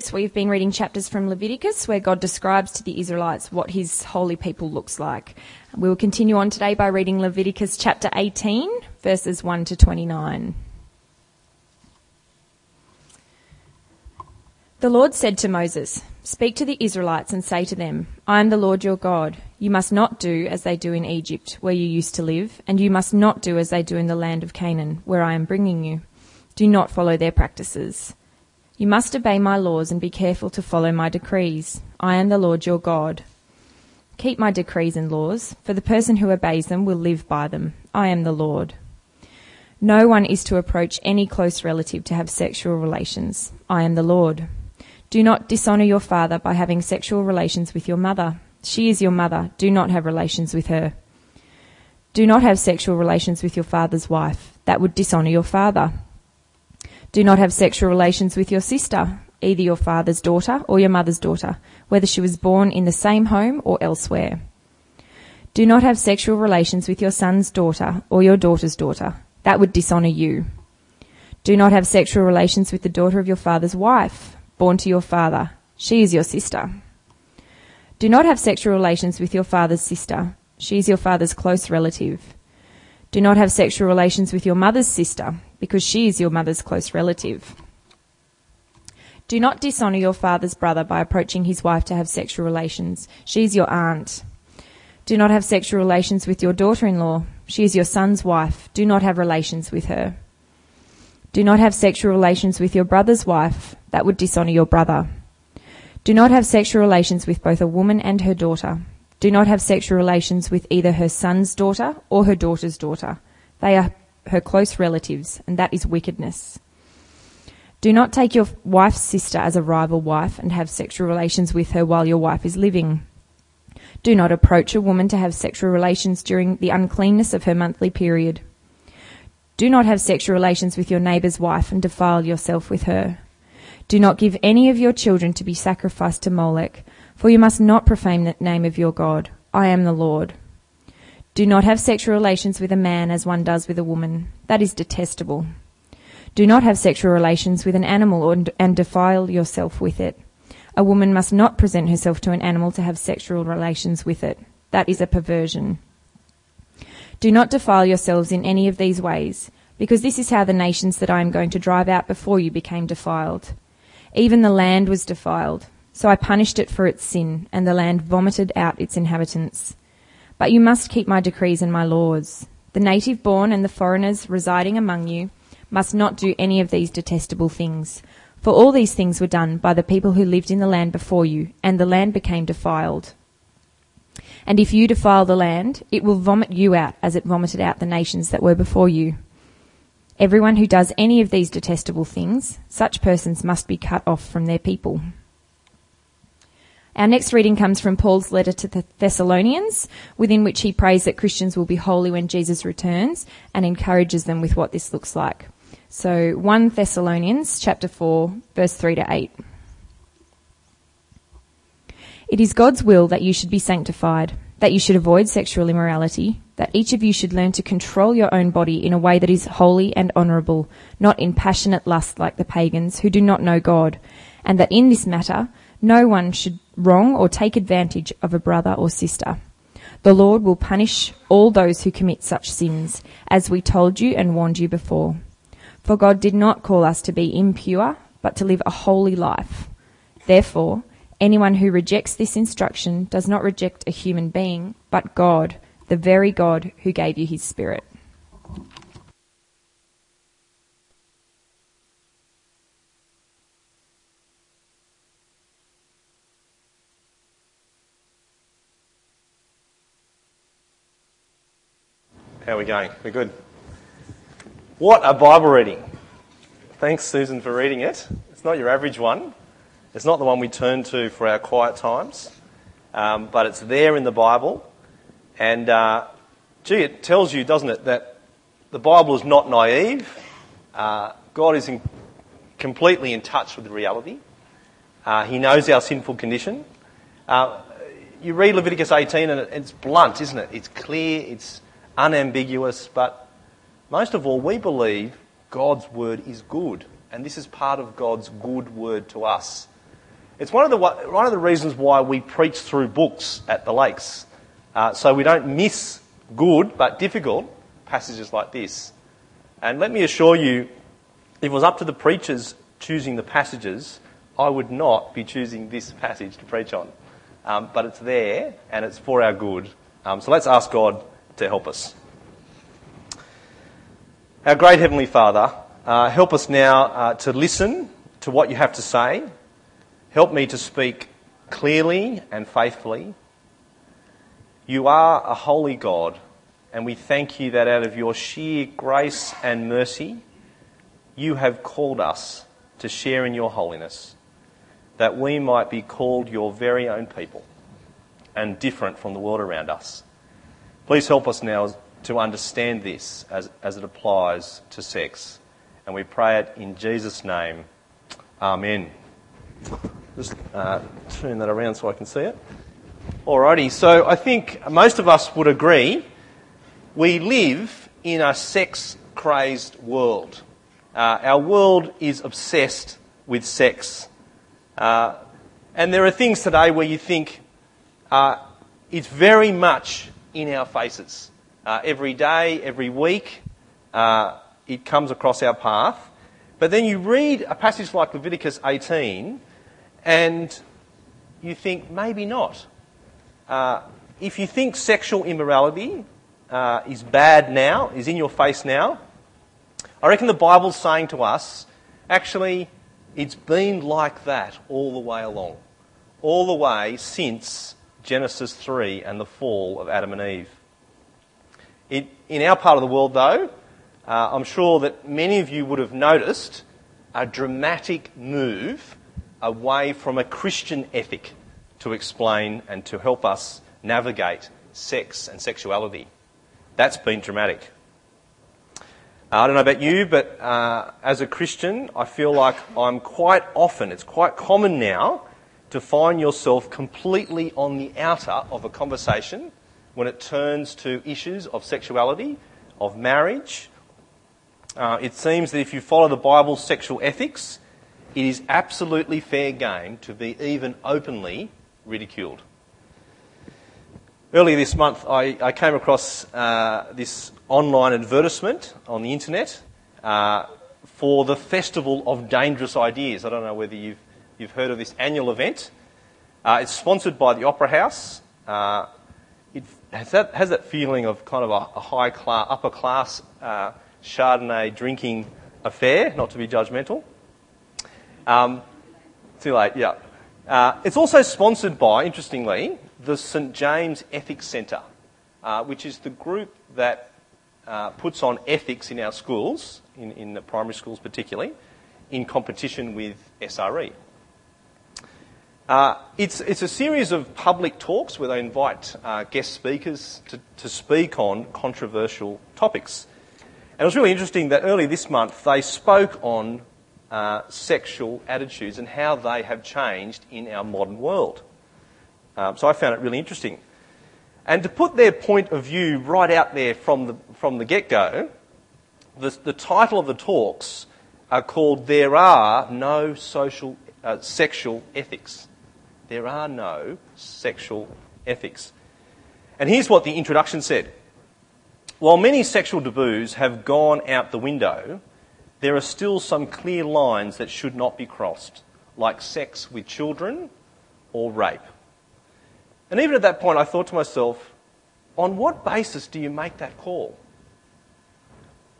weeks, we've been reading chapters from Leviticus where God describes to the Israelites what his holy people looks like. We will continue on today by reading Leviticus chapter 18, verses 1 to 29. The Lord said to Moses, Speak to the Israelites and say to them, I am the Lord your God. You must not do as they do in Egypt, where you used to live, and you must not do as they do in the land of Canaan, where I am bringing you. Do not follow their practices. You must obey my laws and be careful to follow my decrees. I am the Lord your God. Keep my decrees and laws, for the person who obeys them will live by them. I am the Lord. No one is to approach any close relative to have sexual relations. I am the Lord. Do not dishonor your father by having sexual relations with your mother. She is your mother. Do not have relations with her. Do not have sexual relations with your father's wife. That would dishonor your father. Do not have sexual relations with your sister, either your father's daughter or your mother's daughter, whether she was born in the same home or elsewhere. Do not have sexual relations with your son's daughter or your daughter's daughter. That would dishonor you. Do not have sexual relations with the daughter of your father's wife, born to your father. She is your sister. Do not have sexual relations with your father's sister. She is your father's close relative. Do not have sexual relations with your mother's sister, because she is your mother's close relative. Do not dishonor your father's brother by approaching his wife to have sexual relations. She is your aunt. Do not have sexual relations with your daughter in law. She is your son's wife. Do not have relations with her. Do not have sexual relations with your brother's wife. That would dishonor your brother. Do not have sexual relations with both a woman and her daughter. Do not have sexual relations with either her son's daughter or her daughter's daughter. They are her close relatives, and that is wickedness. Do not take your wife's sister as a rival wife and have sexual relations with her while your wife is living. Do not approach a woman to have sexual relations during the uncleanness of her monthly period. Do not have sexual relations with your neighbour's wife and defile yourself with her. Do not give any of your children to be sacrificed to Molech, for you must not profane the name of your God. I am the Lord. Do not have sexual relations with a man as one does with a woman. That is detestable. Do not have sexual relations with an animal and defile yourself with it. A woman must not present herself to an animal to have sexual relations with it. That is a perversion. Do not defile yourselves in any of these ways, because this is how the nations that I am going to drive out before you became defiled. Even the land was defiled. So I punished it for its sin, and the land vomited out its inhabitants. But you must keep my decrees and my laws. The native born and the foreigners residing among you must not do any of these detestable things. For all these things were done by the people who lived in the land before you, and the land became defiled. And if you defile the land, it will vomit you out as it vomited out the nations that were before you. Everyone who does any of these detestable things, such persons must be cut off from their people. Our next reading comes from Paul's letter to the Thessalonians, within which he prays that Christians will be holy when Jesus returns and encourages them with what this looks like. So 1 Thessalonians chapter 4 verse 3 to 8. It is God's will that you should be sanctified, that you should avoid sexual immorality, that each of you should learn to control your own body in a way that is holy and honourable, not in passionate lust like the pagans who do not know God, and that in this matter no one should wrong or take advantage of a brother or sister. The Lord will punish all those who commit such sins, as we told you and warned you before. For God did not call us to be impure, but to live a holy life. Therefore, anyone who rejects this instruction does not reject a human being, but God, the very God who gave you his Spirit. How are we going? We're good. What a Bible reading. Thanks, Susan, for reading it. It's not your average one. It's not the one we turn to for our quiet times, um, but it's there in the Bible. And, uh, gee, it tells you, doesn't it, that the Bible is not naive. Uh, God is in, completely in touch with reality. Uh, he knows our sinful condition. Uh, you read Leviticus 18 and it's blunt, isn't it? It's clear, it's unambiguous, but most of all, we believe God's word is good. And this is part of God's good word to us. It's one of the, one of the reasons why we preach through books at the lakes, uh, so we don't miss good but difficult passages like this. And let me assure you, if it was up to the preachers choosing the passages, I would not be choosing this passage to preach on. Um, but it's there and it's for our good. Um, so let's ask God to help us. Our great Heavenly Father, uh, help us now uh, to listen to what you have to say. Help me to speak clearly and faithfully. You are a holy God, and we thank you that out of your sheer grace and mercy, you have called us to share in your holiness, that we might be called your very own people and different from the world around us. Please help us now to understand this as, as it applies to sex. And we pray it in Jesus' name. Amen. Just uh, turn that around so I can see it. Alrighty, so I think most of us would agree we live in a sex crazed world. Uh, our world is obsessed with sex. Uh, and there are things today where you think uh, it's very much in our faces. Uh, every day, every week, uh, it comes across our path. But then you read a passage like Leviticus 18 and you think, maybe not. Uh, if you think sexual immorality uh, is bad now, is in your face now, I reckon the Bible's saying to us, actually, it's been like that all the way along. All the way since Genesis 3 and the fall of Adam and Eve. It, in our part of the world, though, uh, I'm sure that many of you would have noticed a dramatic move away from a Christian ethic to explain and to help us navigate sex and sexuality. That's been dramatic. I don't know about you, but uh, as a Christian, I feel like I'm quite often, it's quite common now, to find yourself completely on the outer of a conversation when it turns to issues of sexuality, of marriage. Uh, it seems that if you follow the Bible's sexual ethics, it is absolutely fair game to be even openly ridiculed. Earlier this month, I, I came across uh, this online advertisement on the internet uh, for the Festival of Dangerous Ideas. I don't know whether you've, you've heard of this annual event. Uh, it's sponsored by the Opera House. Uh, it has that, has that feeling of kind of a, a high class, upper class uh, Chardonnay drinking affair, not to be judgmental. Um, too late, yeah. Uh, it's also sponsored by, interestingly, the St James Ethics Centre, uh, which is the group that uh, puts on ethics in our schools, in, in the primary schools particularly, in competition with SRE. Uh, it's, it's a series of public talks where they invite uh, guest speakers to, to speak on controversial topics. And it was really interesting that early this month they spoke on uh, sexual attitudes and how they have changed in our modern world. Um, so I found it really interesting. And to put their point of view right out there from the, from the get go, the, the title of the talks are called There Are No Social, uh, Sexual Ethics. There are no sexual ethics. And here's what the introduction said While many sexual taboos have gone out the window, there are still some clear lines that should not be crossed, like sex with children or rape. And even at that point, I thought to myself, on what basis do you make that call?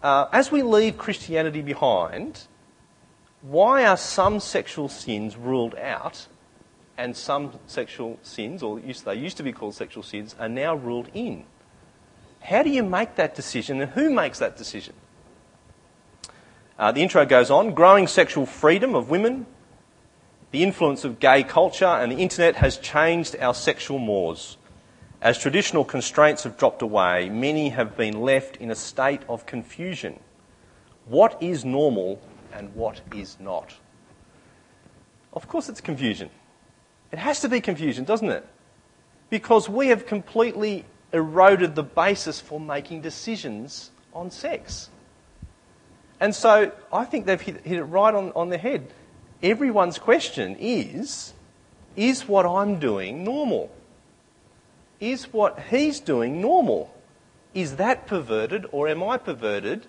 Uh, as we leave Christianity behind, why are some sexual sins ruled out and some sexual sins, or they used to be called sexual sins, are now ruled in? How do you make that decision and who makes that decision? Uh, the intro goes on growing sexual freedom of women, the influence of gay culture and the internet has changed our sexual mores. As traditional constraints have dropped away, many have been left in a state of confusion. What is normal and what is not? Of course, it's confusion. It has to be confusion, doesn't it? Because we have completely eroded the basis for making decisions on sex. And so I think they've hit, hit it right on, on the head everyone's question is is what I'm doing normal? Is what he's doing normal? Is that perverted or am I perverted?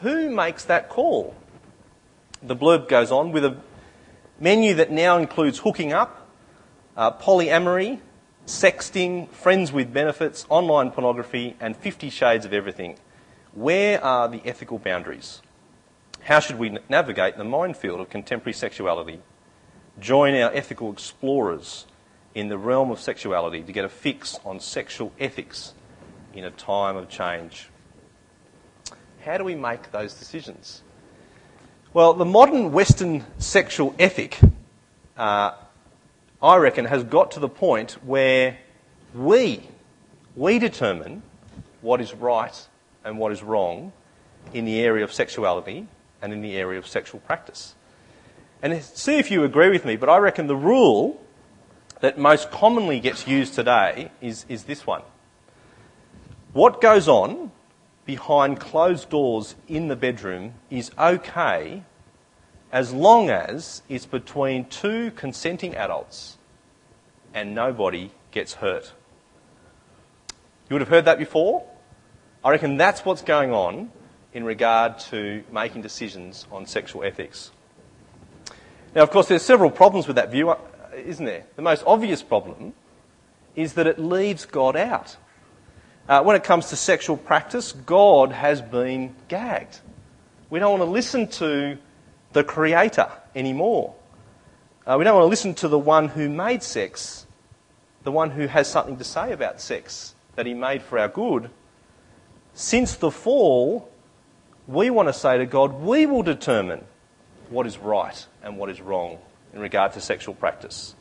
Who makes that call? The blurb goes on with a menu that now includes hooking up, uh, polyamory, sexting, friends with benefits, online pornography, and 50 shades of everything. Where are the ethical boundaries? How should we navigate the minefield of contemporary sexuality? Join our ethical explorers in the realm of sexuality to get a fix on sexual ethics in a time of change. How do we make those decisions? Well, the modern Western sexual ethic, uh, I reckon, has got to the point where we, we determine what is right and what is wrong in the area of sexuality and in the area of sexual practice. And see if you agree with me, but I reckon the rule that most commonly gets used today is, is this one. What goes on behind closed doors in the bedroom is okay as long as it's between two consenting adults and nobody gets hurt. You would have heard that before? I reckon that's what's going on in regard to making decisions on sexual ethics. Now, of course, there's several problems with that view, isn't there? The most obvious problem is that it leaves God out. Uh, when it comes to sexual practice, God has been gagged. We don't want to listen to the Creator anymore. Uh, we don't want to listen to the one who made sex, the one who has something to say about sex that He made for our good. Since the fall, we want to say to God, we will determine what is right and what is wrong in regard to sexual practice.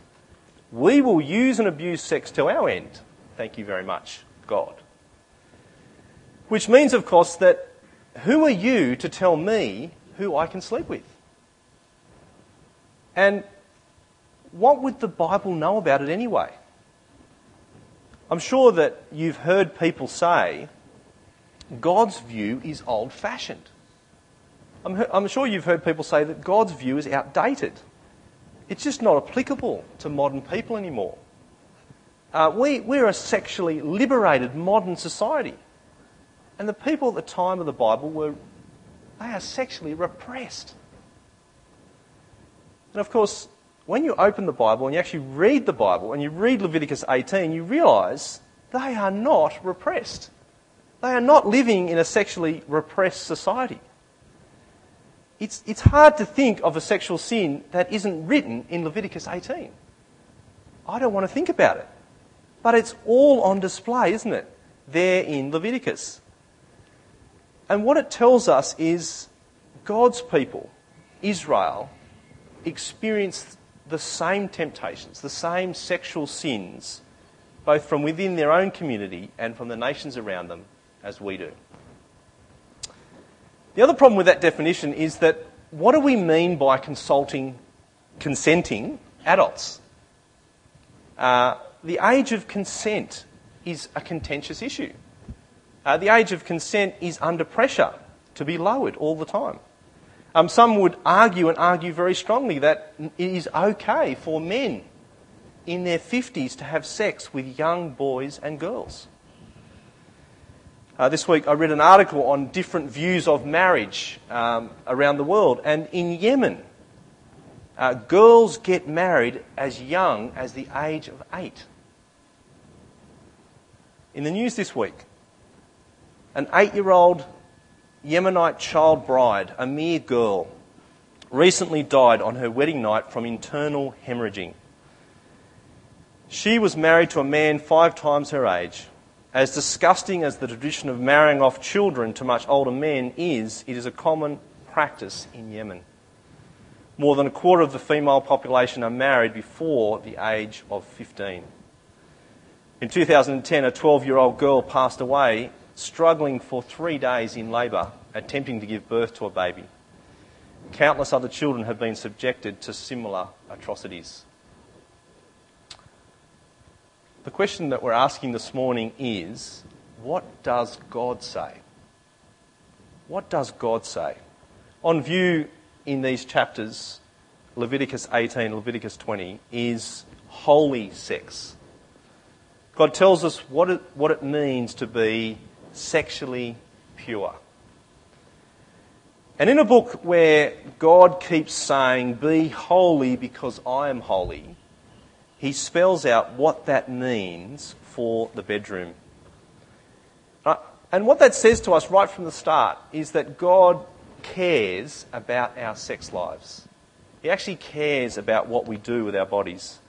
We will use and abuse sex to our end. Thank you very much, God. Which means, of course, that who are you to tell me who I can sleep with? And what would the Bible know about it anyway? I'm sure that you've heard people say God's view is old fashioned. I'm, I'm, sure you've heard people say that God's view is outdated. It's just not applicable to modern people anymore. Uh, we, we're a sexually liberated modern society. And the people at the time of the Bible were, they are sexually repressed. And of course, when you open the Bible and you actually read the Bible and you read Leviticus 18, you realise they are not repressed. They are not living in a sexually repressed society. It's, it's hard to think of a sexual sin that isn't written in Leviticus 18. I don't want to think about it. But it's all on display, isn't it? There in Leviticus. And what it tells us is God's people, Israel, experienced the same temptations, the same sexual sins, both from within their own community and from the nations around them as we do. The other problem with that definition is that what do we mean by consulting, consenting adults? Uh, the age of consent is a contentious issue. Uh, the age of consent is under pressure to be lowered all the time. Um, some would argue and argue very strongly that it is okay for men in their 50s to have sex with young boys and girls. Uh, this week I read an article on different views of marriage um, around the world, and in Yemen, uh, girls get married as young as the age of eight. In the news this week, an eight year old Yemenite child bride, a mere girl, recently died on her wedding night from internal hemorrhaging. She was married to a man five times her age as disgusting as the tradition of marrying off children to much older men is, it is a common practice in Yemen. More than a quarter of the female population are married before the age of 15. In 2010, a 12 year old girl passed away struggling for three days in labour, attempting to give birth to a baby. Countless other children have been subjected to similar atrocities. The question that we're asking this morning is what does God say? What does God say? On view in these chapters, Leviticus 18, Leviticus 20, is holy sex. God tells us what it, what it means to be sexually pure. And in a book where God keeps saying, Be holy because I am holy, he spells out what that means for the bedroom. Uh, and what that says to us right from the start is that God cares about our sex lives. He actually cares about what we do with our bodies.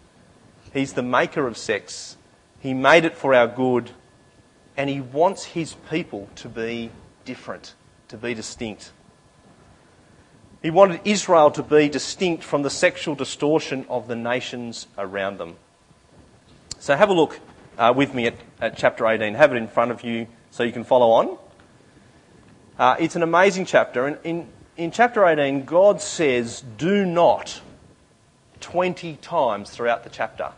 He's the maker of sex. He made it for our good. And He wants His people to be different, to be distinct. He wanted Israel to be distinct from the sexual distortion of the nations around them. So have a look uh, with me at, at, chapter 18. Have it in front of you so you can follow on. Uh, it's an amazing chapter. And in, in chapter 18, God says, Do not 20 times throughout the chapter.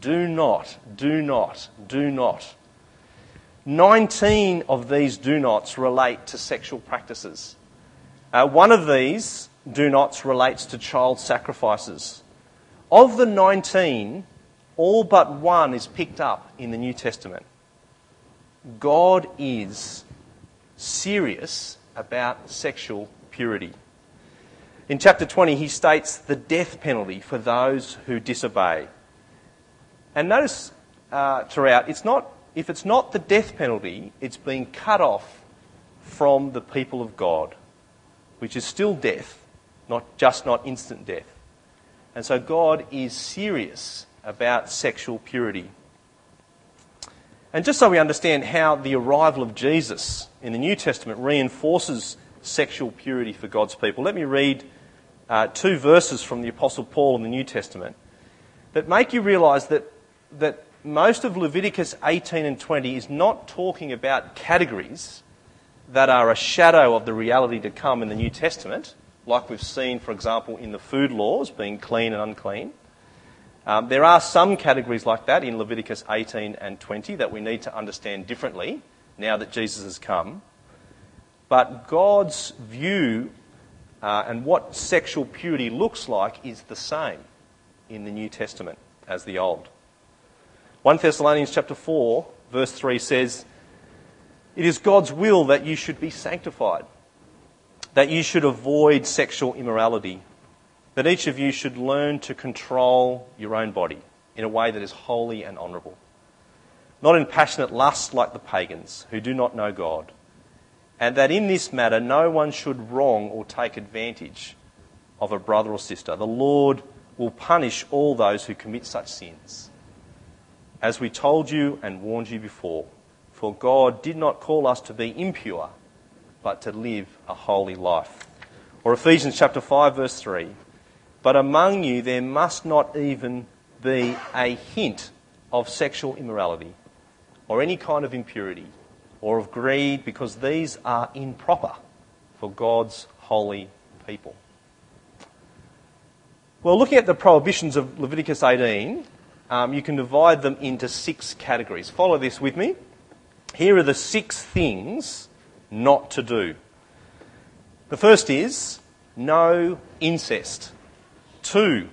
Do not, do not, do not. 19 of these do nots relate to sexual practices. Uh, one of these do nots relates to child sacrifices. Of the 19, all but one is picked up in the New Testament. God is serious about sexual purity. In chapter 20, he states the death penalty for those who disobey. And notice uh, throughout, it's not, if it's not the death penalty, it's being cut off from the people of God, which is still death, not just not instant death. And so God is serious about sexual purity. And just so we understand how the arrival of Jesus in the New Testament reinforces sexual purity for God's people, let me read uh, two verses from the Apostle Paul in the New Testament that make you realize that, that most of Leviticus 18 and 20 is not talking about categories that are a shadow of the reality to come in the New Testament, like we've seen, for example, in the food laws being clean and unclean. Um, there are some categories like that in Leviticus 18 and 20 that we need to understand differently now that Jesus has come. But God's view uh, and what sexual purity looks like is the same in the New Testament as the Old. 1 Thessalonians chapter 4 verse 3 says, "It is God's will that you should be sanctified, that you should avoid sexual immorality, that each of you should learn to control your own body in a way that is holy and honourable, not in passionate lust like the pagans who do not know God, and that in this matter no one should wrong or take advantage of a brother or sister. The Lord will punish all those who commit such sins. As we told you and warned you before, for God did not call us to be impure, but to live a holy life. Or Ephesians chapter 5 verse 3. But among you there must not even be a hint of sexual immorality or any kind of impurity or of greed, because these are improper for God's holy people. Well, looking at the prohibitions of Leviticus 18, um, you can divide them into six categories. Follow this with me. Here are the six things not to do. The first is no incest. Two,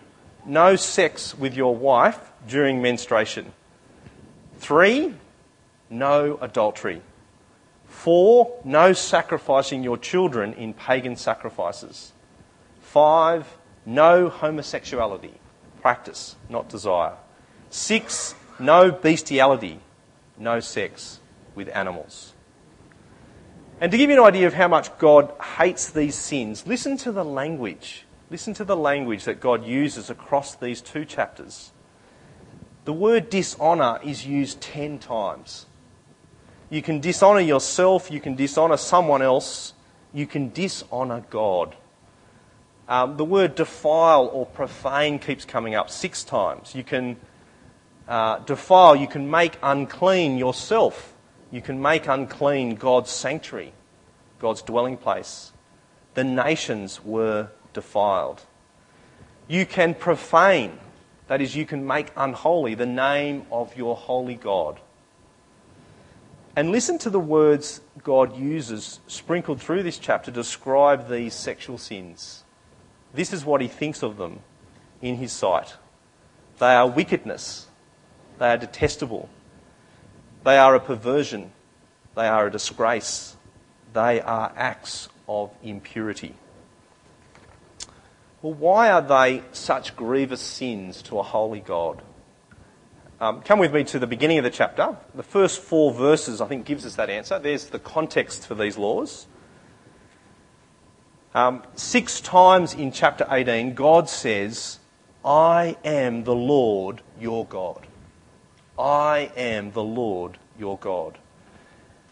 no sex with your wife during menstruation. Three, no adultery. Four, no sacrificing your children in pagan sacrifices. Five, no homosexuality. Practice, not desire. Six, no bestiality. No sex with animals. And to give you an idea of how much God hates these sins, listen to the language Listen to the language that God uses across these two chapters. The word dishonour is used ten times. You can dishonour yourself, you can dishonour someone else, you can dishonour God. Um, the word defile or profane keeps coming up six times. You can uh, defile, you can make unclean yourself. You can make unclean God's sanctuary, God's dwelling place. The nations were defiled. You can profane, that is, you can make unholy the name of your holy God. And listen to the words God uses sprinkled through this chapter to describe these sexual sins. This is what he thinks of them in his sight They are wickedness. They are detestable. They are a perversion. They are a disgrace. They are acts of impurity. Well, why are they such grievous sins to a holy God? Um, come with me to the beginning of the chapter. The first four verses, I think, gives us that answer. There's the context for these laws. Um, six times in chapter 18, God says, I am the Lord your God. I am the Lord your God.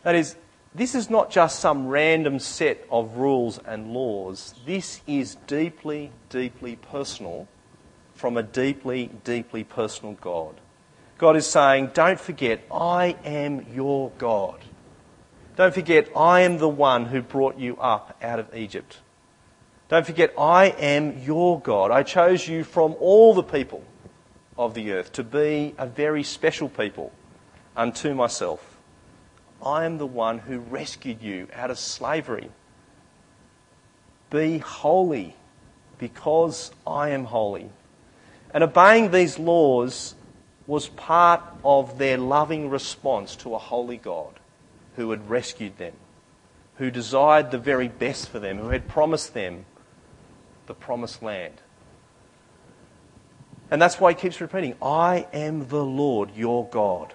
That is, this is not just some random set of rules and laws. This is deeply, deeply personal from a deeply, deeply personal God. God is saying, Don't forget, I am your God. Don't forget, I am the one who brought you up out of Egypt. Don't forget, I am your God. I chose you from all the people of the earth to be a very special people unto myself. I am the one who rescued you out of slavery. Be holy because I am holy. And obeying these laws was part of their loving response to a holy God who had rescued them, who desired the very best for them, who had promised them the promised land. And that's why he keeps repeating, I am the Lord your God.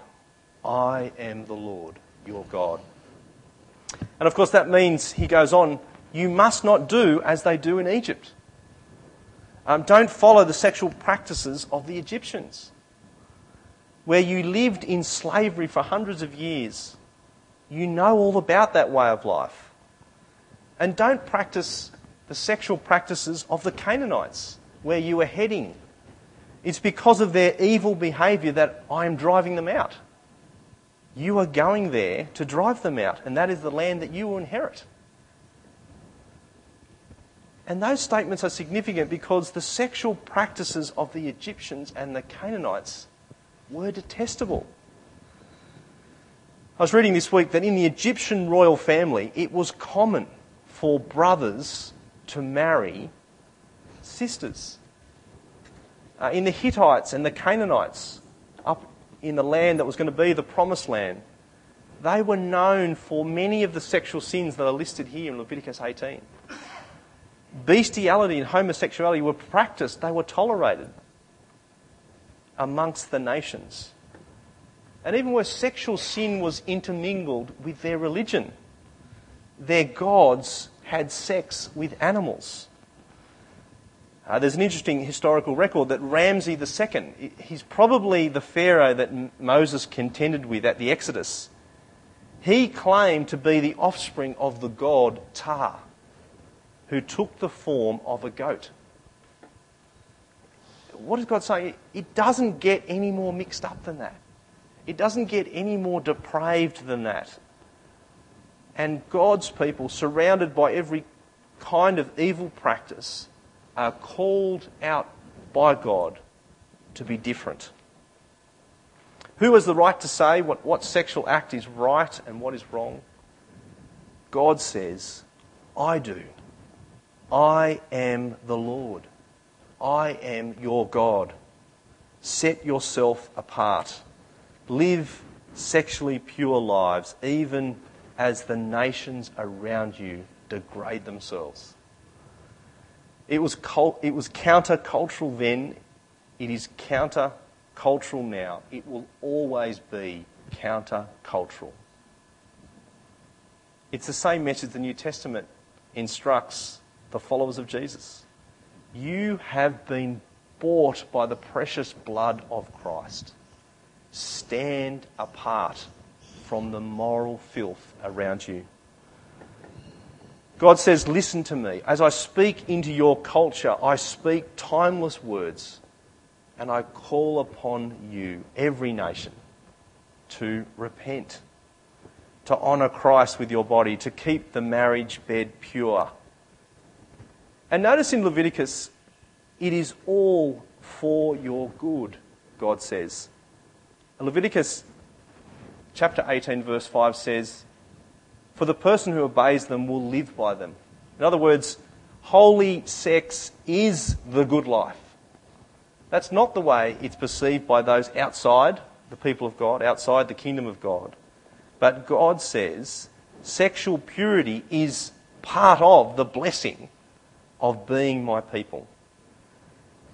I am the Lord your God. And of course, that means, he goes on, you must not do as they do in Egypt. Um, don't follow the sexual practices of the Egyptians, where you lived in slavery for hundreds of years. You know all about that way of life. And don't practice the sexual practices of the Canaanites, where you are heading. It's because of their evil behaviour that I am driving them out. You are going there to drive them out, and that is the land that you will inherit. And those statements are significant because the sexual practices of the Egyptians and the Canaanites were detestable. I was reading this week that in the Egyptian royal family, it was common for brothers to marry sisters. Uh, in the Hittites and the Canaanites, up in the land that was going to be the promised land, they were known for many of the sexual sins that are listed here in Leviticus 18. Bestiality and homosexuality were practiced, they were tolerated amongst the nations. And even where sexual sin was intermingled with their religion, their gods had sex with animals. Uh, there's an interesting historical record that Ramses II, he's probably the Pharaoh that Moses contended with at the Exodus. He claimed to be the offspring of the god Ptah, who took the form of a goat. What is God saying? It doesn't get any more mixed up than that. It doesn't get any more depraved than that and God's people, surrounded by every kind of evil practice, are called out by God to be different. Who has the right to say what, what sexual act is right and what is wrong? God says, I do. I am the Lord. I am your God. Set yourself apart. Live sexually pure lives, even as the nations around you degrade themselves. It was, cult, it was countercultural then, it is countercultural now. It will always be countercultural. It's the same message the New Testament instructs the followers of Jesus. You have been bought by the precious blood of Christ. Stand apart from the moral filth around you. God says, Listen to me. As I speak into your culture, I speak timeless words, and I call upon you, every nation, to repent, to honour Christ with your body, to keep the marriage bed pure. And notice in Leviticus, it is all for your good, God says. Leviticus chapter 18, verse 5 says, For the person who obeys them will live by them. In other words, holy sex is the good life. That's not the way it's perceived by those outside the people of God, outside the kingdom of God. But God says sexual purity is part of the blessing of being my people.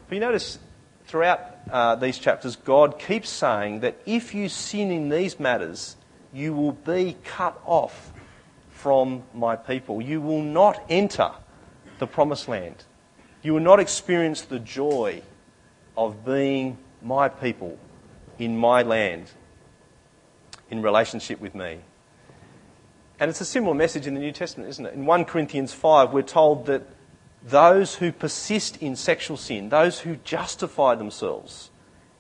But you notice throughout uh, these chapters, God keeps saying that if you sin in these matters, you will be cut off from my people. You will not enter the promised land. You will not experience the joy of being my people in my land in relationship with me. And it's a similar message in the New Testament, isn't it? In 1 Corinthians 5, we're told that those who persist in sexual sin, those who justify themselves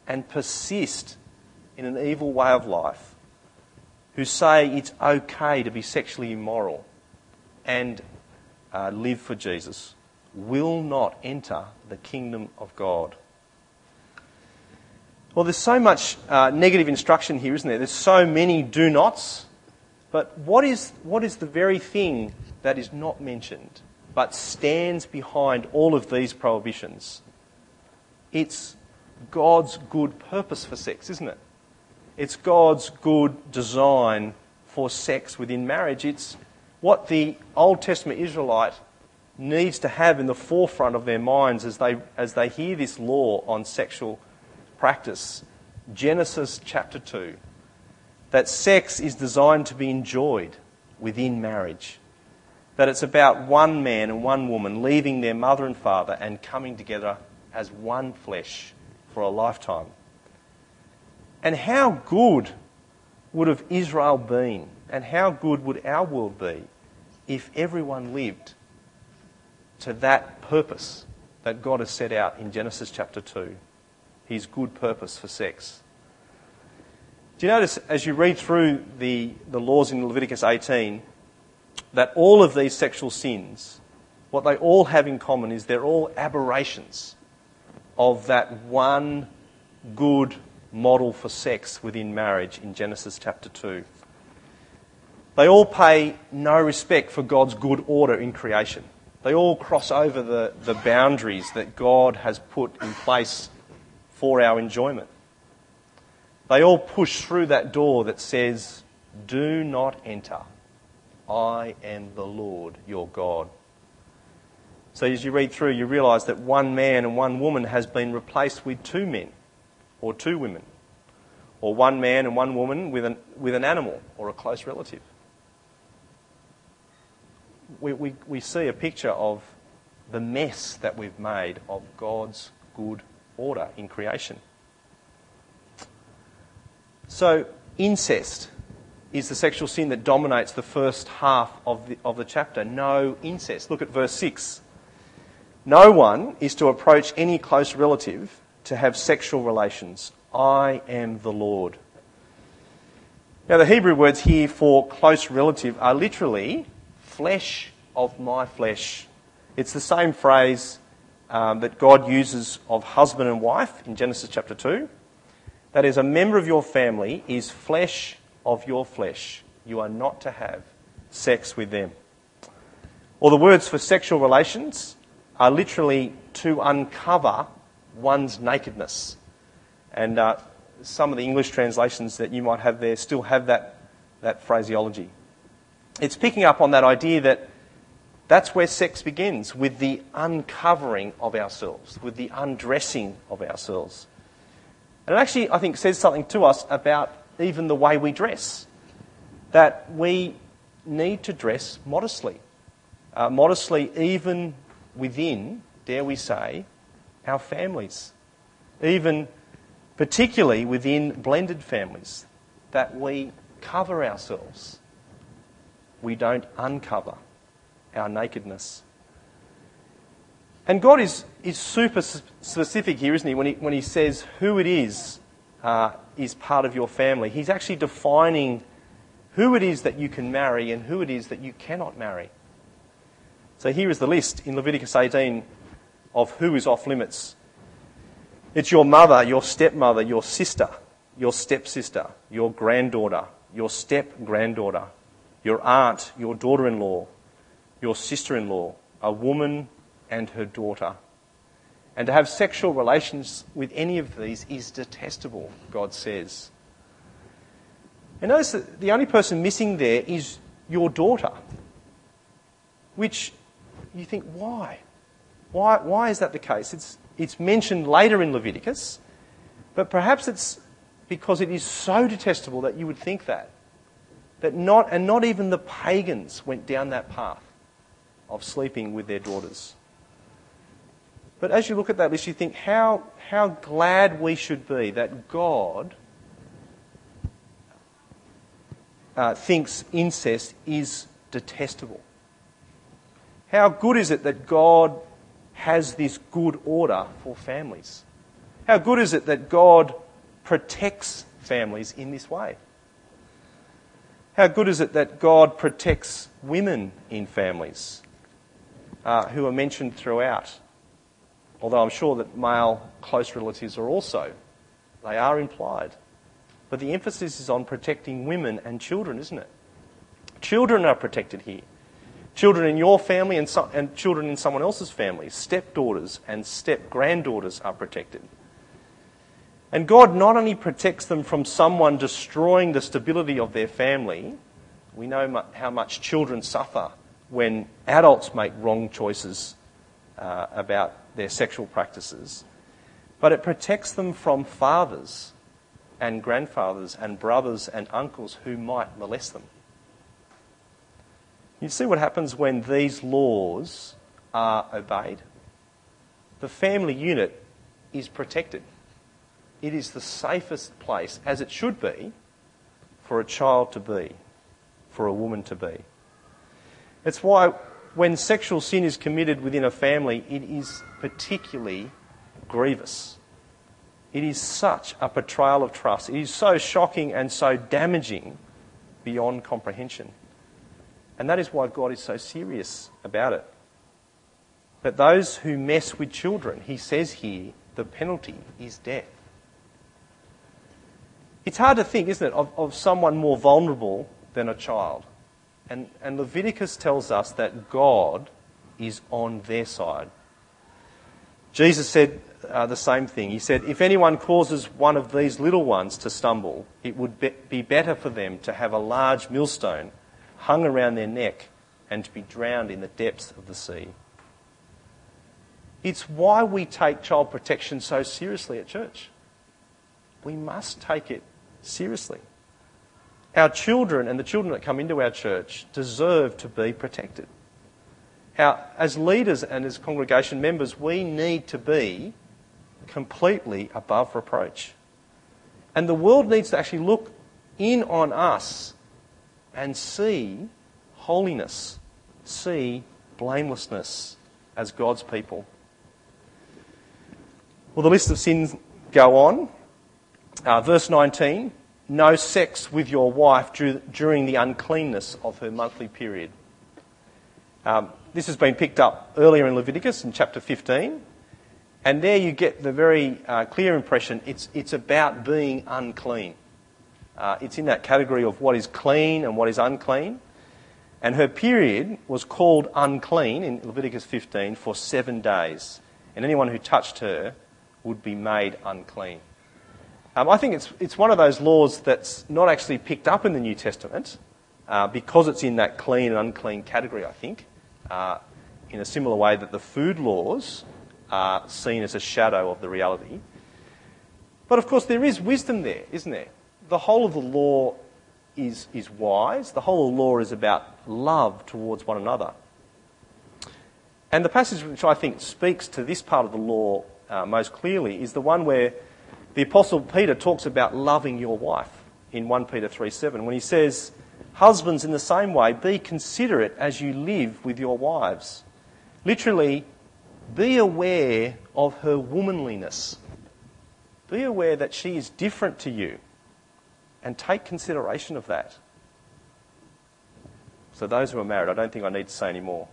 and persist in an evil way of life, who say it's okay to be sexually immoral and uh, live for Jesus, will not enter the kingdom of God. Well, there's so much uh, negative instruction here, isn't there? There's so many do nots. But what is, what is the very thing that is not mentioned but stands behind all of these prohibitions? It's God's good purpose for sex, isn't it? It's God's good design for sex within marriage. It's what the Old Testament Israelite needs to have in the forefront of their minds as they, as they hear this law on sexual practice. Genesis chapter 2 that sex is designed to be enjoyed within marriage. That it's about one man and one woman leaving their mother and father and coming together as one flesh for a lifetime. And how good would have Israel been, and how good would our world be if everyone lived to that purpose that God has set out in Genesis chapter 2? His good purpose for sex. Do you notice as you read through the, the laws in Leviticus 18 that all of these sexual sins, what they all have in common is they're all aberrations of that one good model for sex within marriage in Genesis chapter 2. They all pay no respect for God's good order in creation. They all cross over the, the boundaries that God has put in place for our enjoyment. They all push through that door that says, Do not enter. I am the Lord your God. So as you read through, you realise that one man and one woman has been replaced with two men or two women, or one man and one woman with an, with an animal or a close relative. We, we, we see a picture of the mess that we've made of God's good order in creation. So, incest is the sexual sin that dominates the first half of the, of the chapter. No incest. Look at verse 6. No one is to approach any close relative to have sexual relations. I am the Lord. Now, the Hebrew words here for close relative are literally flesh of my flesh. It's the same phrase um, that God uses of husband and wife in Genesis chapter 2 that is, a member of your family is flesh of your flesh. You are not to have sex with them. Or the words for sexual relations are literally to uncover one's nakedness. And uh, some of the English translations that you might have there still have that, that phraseology. It's picking up on that idea that that's where sex begins, with the uncovering of ourselves, with the undressing of ourselves. And it actually, I think, says something to us about even the way we dress. That we need to dress modestly. Uh, modestly, even within, dare we say, our families. Even particularly within blended families. That we cover ourselves. We don't uncover our nakedness. And God is, is super specific here, isn't he, when he, when he says who it is uh, is part of your family. He's actually defining who it is that you can marry and who it is that you cannot marry. So here is the list in Leviticus 18 of who is off limits. It's your mother, your stepmother, your sister, your stepsister, your granddaughter, your step granddaughter, your aunt, your daughter in law, your sister in law, a woman and her daughter, And to have sexual relations with any of these is detestable, God says. And notice that the only person missing there is your daughter. Which you think, why? Why, why is that the case? It's, it's mentioned later in Leviticus, but perhaps it's because it is so detestable that you would think that. That not, and not even the pagans went down that path of sleeping with their daughters. But as you look at that list, you think how, how glad we should be that God uh, thinks incest is detestable. How good is it that God has this good order for families? How good is it that God protects families in this way? How good is it that God protects women in families uh, who are mentioned throughout? Although I'm sure that male close relatives are also, they are implied. But the emphasis is on protecting women and children, isn't it? Children are protected here. Children in your family and, so, and children in someone else's family, stepdaughters and step granddaughters are protected. And God not only protects them from someone destroying the stability of their family, we know how much children suffer when adults make wrong choices uh, about their sexual practices, but it protects them from fathers and grandfathers and brothers and uncles who might molest them. You see what happens when these laws are obeyed? The family unit is protected. It is the safest place, as it should be, for a child to be, for a woman to be. It's why when sexual sin is committed within a family, it is particularly grievous. It is such a betrayal of trust. It is so shocking and so damaging beyond comprehension. And that is why God is so serious about it. But those who mess with children, he says here, the penalty is death. It's hard to think, isn't it, of, of someone more vulnerable than a child. And, and Leviticus tells us that God is on their side. Jesus said uh, the same thing. He said, If anyone causes one of these little ones to stumble, it would be, be better for them to have a large millstone hung around their neck and to be drowned in the depths of the sea. It's why we take child protection so seriously at church. We must take it seriously. Our children and the children that come into our church deserve to be protected. Our, as leaders and as congregation members, we need to be completely above reproach. And the world needs to actually look in on us and see holiness, see blamelessness as God's people. Well, the list of sins go on. Uh, verse 19 no sex with your wife during the uncleanness of her monthly period. Um, this has been picked up earlier in Leviticus in chapter 15. And there you get the very uh, clear impression it's, it's about being unclean. Uh, it's in that category of what is clean and what is unclean. And her period was called unclean in Leviticus 15 for seven days. And anyone who touched her would be made unclean. Um, I think it's, it's one of those laws that's not actually picked up in the New Testament uh, because it's in that clean and unclean category, I think, uh, in a similar way that the food laws are seen as a shadow of the reality. But of course, there is wisdom there, isn't there? The whole of the law is, is wise, the whole of the law is about love towards one another. And the passage which I think speaks to this part of the law uh, most clearly is the one where the Apostle Peter talks about loving your wife in 1 Peter 3 7 when he says, Husbands, in the same way, be considerate as you live with your wives. Literally, be aware of her womanliness. Be aware that she is different to you and take consideration of that. So, those who are married, I don't think I need to say any more.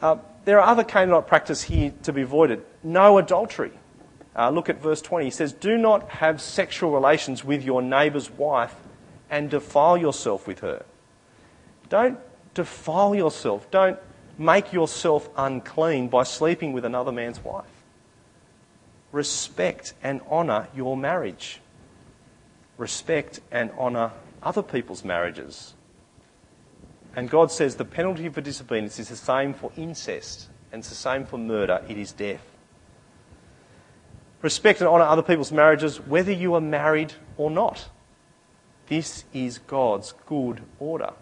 Uh, there are other Canaanite practices here to be avoided. No adultery. Uh, look at verse 20. He says, Do not have sexual relations with your neighbour's wife and defile yourself with her. Don't defile yourself. Don't make yourself unclean by sleeping with another man's wife. respect and honour your marriage. Respect and honour other people's marriages. And God says the penalty for disobedience is the same for incest and it's the same for murder it is death. Respect and honour other people's marriages, whether you are married or not. This is God's good order.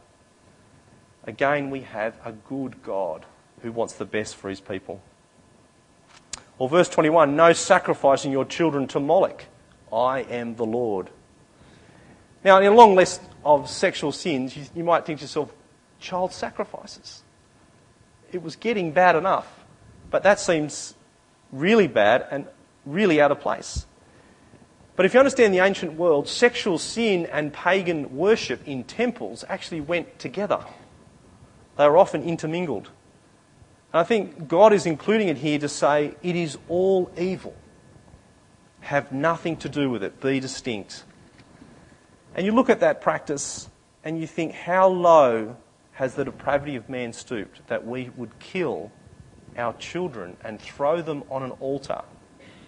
Again, we have a good God who wants the best for his people. Or verse 21 No sacrificing your children to Moloch. I am the Lord. Now, in a long list of sexual sins, you, you might think to yourself, child sacrifices. It was getting bad enough, but that seems really bad and really out of place. But if you understand the ancient world, sexual sin and pagan worship in temples actually went together. They were often intermingled. And I think God is including it here to say it is all evil. Have nothing to do with it. Be distinct. And you look at that practice and you think, how low has the depravity of man stooped that we would kill our children and throw them on an altar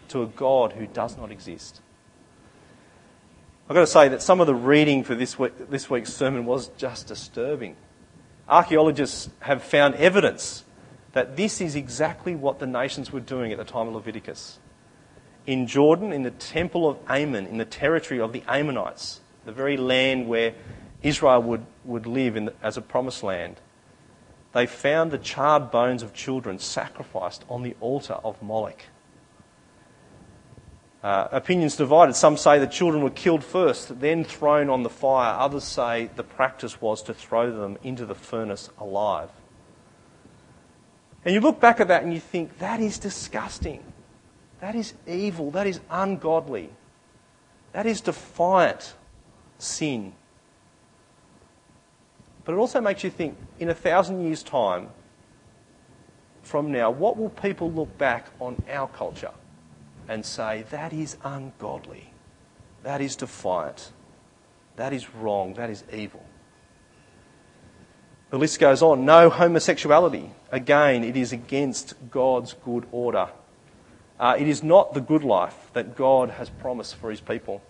to a God who does not exist? I've got to say that some of the reading for this, week, this week's sermon was just disturbing. Archaeologists have found evidence that this is exactly what the nations were doing at the time of Leviticus. In Jordan, in the temple of Ammon, in the territory of the Ammonites, the very land where Israel would, would live the, as a promised land, they found the charred bones of children sacrificed on the altar of Moloch. Uh, opinions divided. Some say the children were killed first, then thrown on the fire. Others say the practice was to throw them into the furnace alive. And you look back at that and you think, that is disgusting. That is evil. That is ungodly. That is defiant sin. But it also makes you think in a thousand years' time from now, what will people look back on our culture and say, that is ungodly, that is defiant, that is wrong, that is evil? The list goes on. No homosexuality. Again, it is against God's good order. Uh, it is not the good life that God has promised for his people.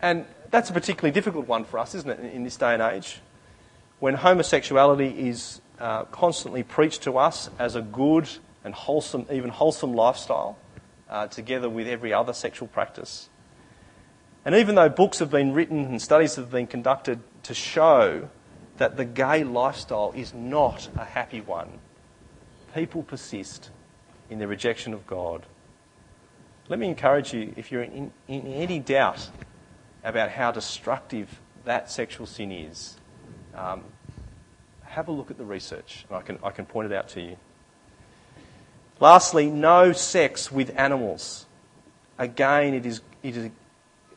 And that's a particularly difficult one for us, isn't it, in this day and age? When homosexuality is uh, constantly preached to us as a good and wholesome, even wholesome lifestyle, uh, together with every other sexual practice. And even though books have been written and studies have been conducted to show that the gay lifestyle is not a happy one, people persist in their rejection of God. Let me encourage you, if you're in, in any doubt about how destructive that sexual sin is, um, have a look at the research, and I can, I can point it out to you. Lastly, no sex with animals. Again, it is, it is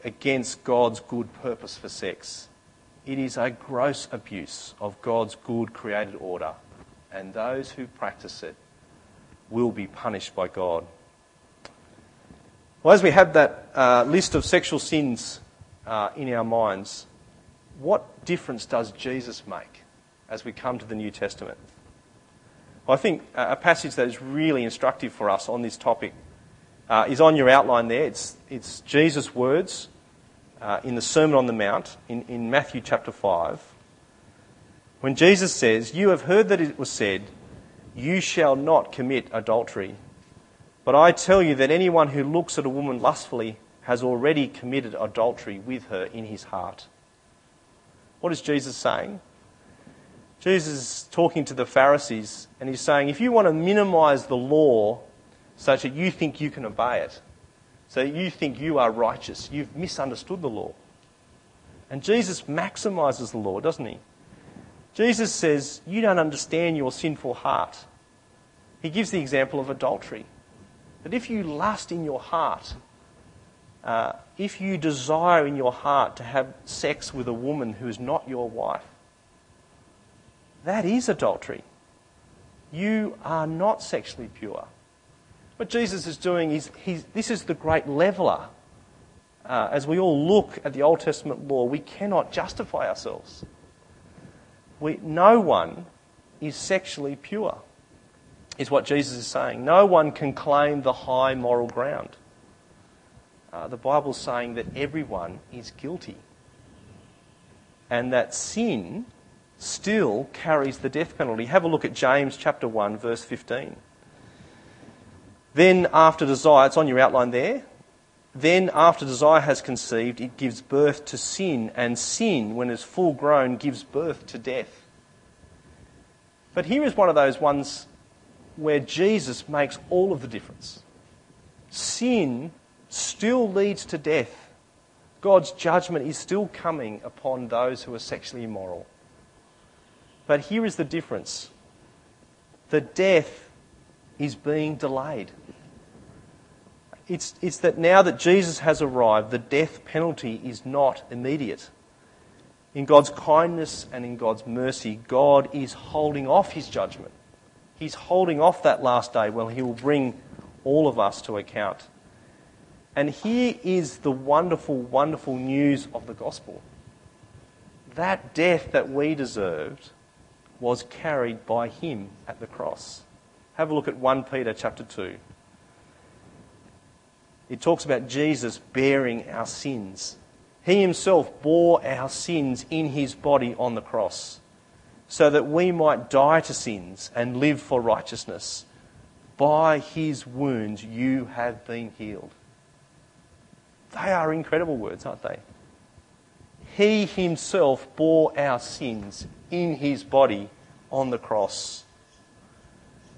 against God's good purpose for sex. It is a gross abuse of God's good created order, and those who practice it will be punished by God. Well, as we have that uh, list of sexual sins uh, in our minds, what difference does Jesus make as we come to the New Testament? Well, I think a passage that is really instructive for us on this topic uh, is on your outline there. It's, it's Jesus' words uh, in the Sermon on the Mount in, in Matthew chapter 5, when Jesus says, You have heard that it was said, You shall not commit adultery. But I tell you that anyone who looks at a woman lustfully has already committed adultery with her in his heart. What is Jesus saying? Jesus is talking to the Pharisees and he's saying, if you want to minimize the law such that you think you can obey it, so that you think you are righteous. You've misunderstood the law. And Jesus maximizes the law, doesn't he? Jesus says, You don't understand your sinful heart. He gives the example of adultery. That if you lust in your heart, uh, if you desire in your heart to have sex with a woman who is not your wife, that is adultery. You are not sexually pure. What Jesus is doing is, this is the great leveler. Uh, as we all look at the Old Testament law, we cannot justify ourselves. We, no one is sexually pure. is what Jesus is saying. No one can claim the high moral ground. Uh, the Bible's saying that everyone is guilty. And that sin still carries the death penalty. Have a look at James chapter 1, verse 15. Then, after desire, it's on your outline there. Then, after desire has conceived, it gives birth to sin, and sin, when it's full grown, gives birth to death. But here is one of those ones where Jesus makes all of the difference. Sin still leads to death. God's judgment is still coming upon those who are sexually immoral. But here is the difference the death is being delayed. It's, it's that now that Jesus has arrived, the death penalty is not immediate. In God's kindness and in God's mercy, God is holding off his judgment. He's holding off that last day when he will bring all of us to account. And here is the wonderful, wonderful news of the gospel. That death that we deserved was carried by him at the cross. Have a look at 1 Peter chapter 2. It talks about Jesus bearing our sins. He himself bore our sins in his body on the cross so that we might die to sins and live for righteousness. By his wounds you have been healed. They are incredible words, aren't they? He himself bore our sins in his body on the cross.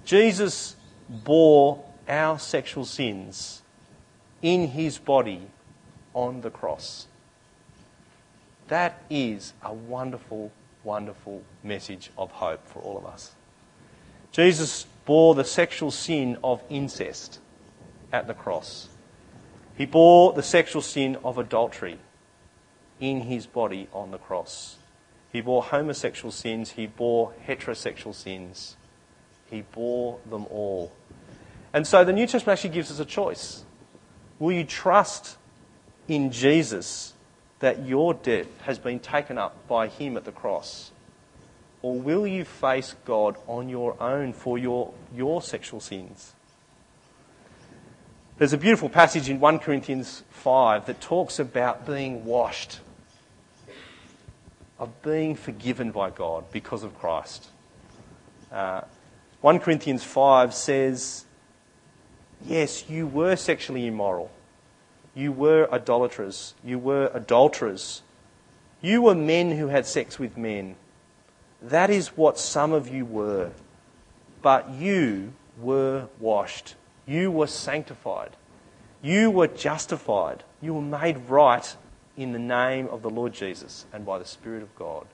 Jesus bore our sexual sins in his body on the cross. That is a wonderful wonderful message of hope for all of us. Jesus bore the sexual sin of incest at the cross. He bore the sexual sin of adultery in his body on the cross. He bore homosexual sins, he bore heterosexual sins. He bore them all. And so the New Testament actually gives us a choice. Will you trust in Jesus that your debt has been taken up by Him at the cross? Or will you face God on your own for your, your sexual sins? There's a beautiful passage in 1 Corinthians 5 that talks about being washed, of being forgiven by God because of Christ. Uh, 1 Corinthians 5 says, Yes, you were sexually immoral. You were idolaters. You were adulterers. You were men who had sex with men. That is what some of you were. But you were washed. You were sanctified. You were justified. You were made right in the name of the Lord Jesus and by the Spirit of God.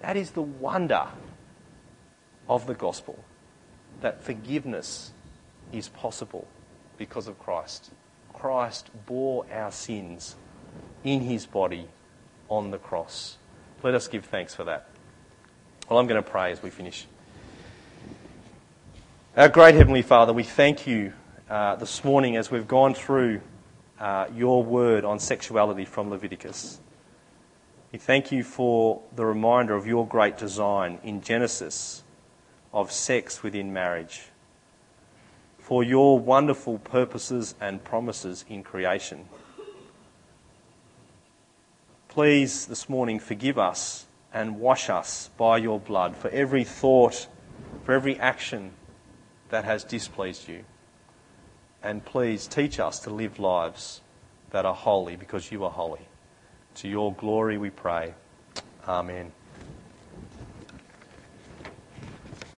That is the wonder of the gospel that forgiveness is possible because of Christ. Christ bore our sins in his body on the cross. Let us give thanks for that. Well, I'm going to pray as we finish. Our great Heavenly Father, we thank you uh, this morning as we've gone through uh, your word on sexuality from Leviticus. We thank you for the reminder of your great design in Genesis of sex within marriage for your wonderful purposes and promises in creation. Please, this morning, forgive us and wash us by your blood for every thought, for every action that has displeased you. And please teach us to live lives that are holy because you are holy. To your glory we pray. Amen.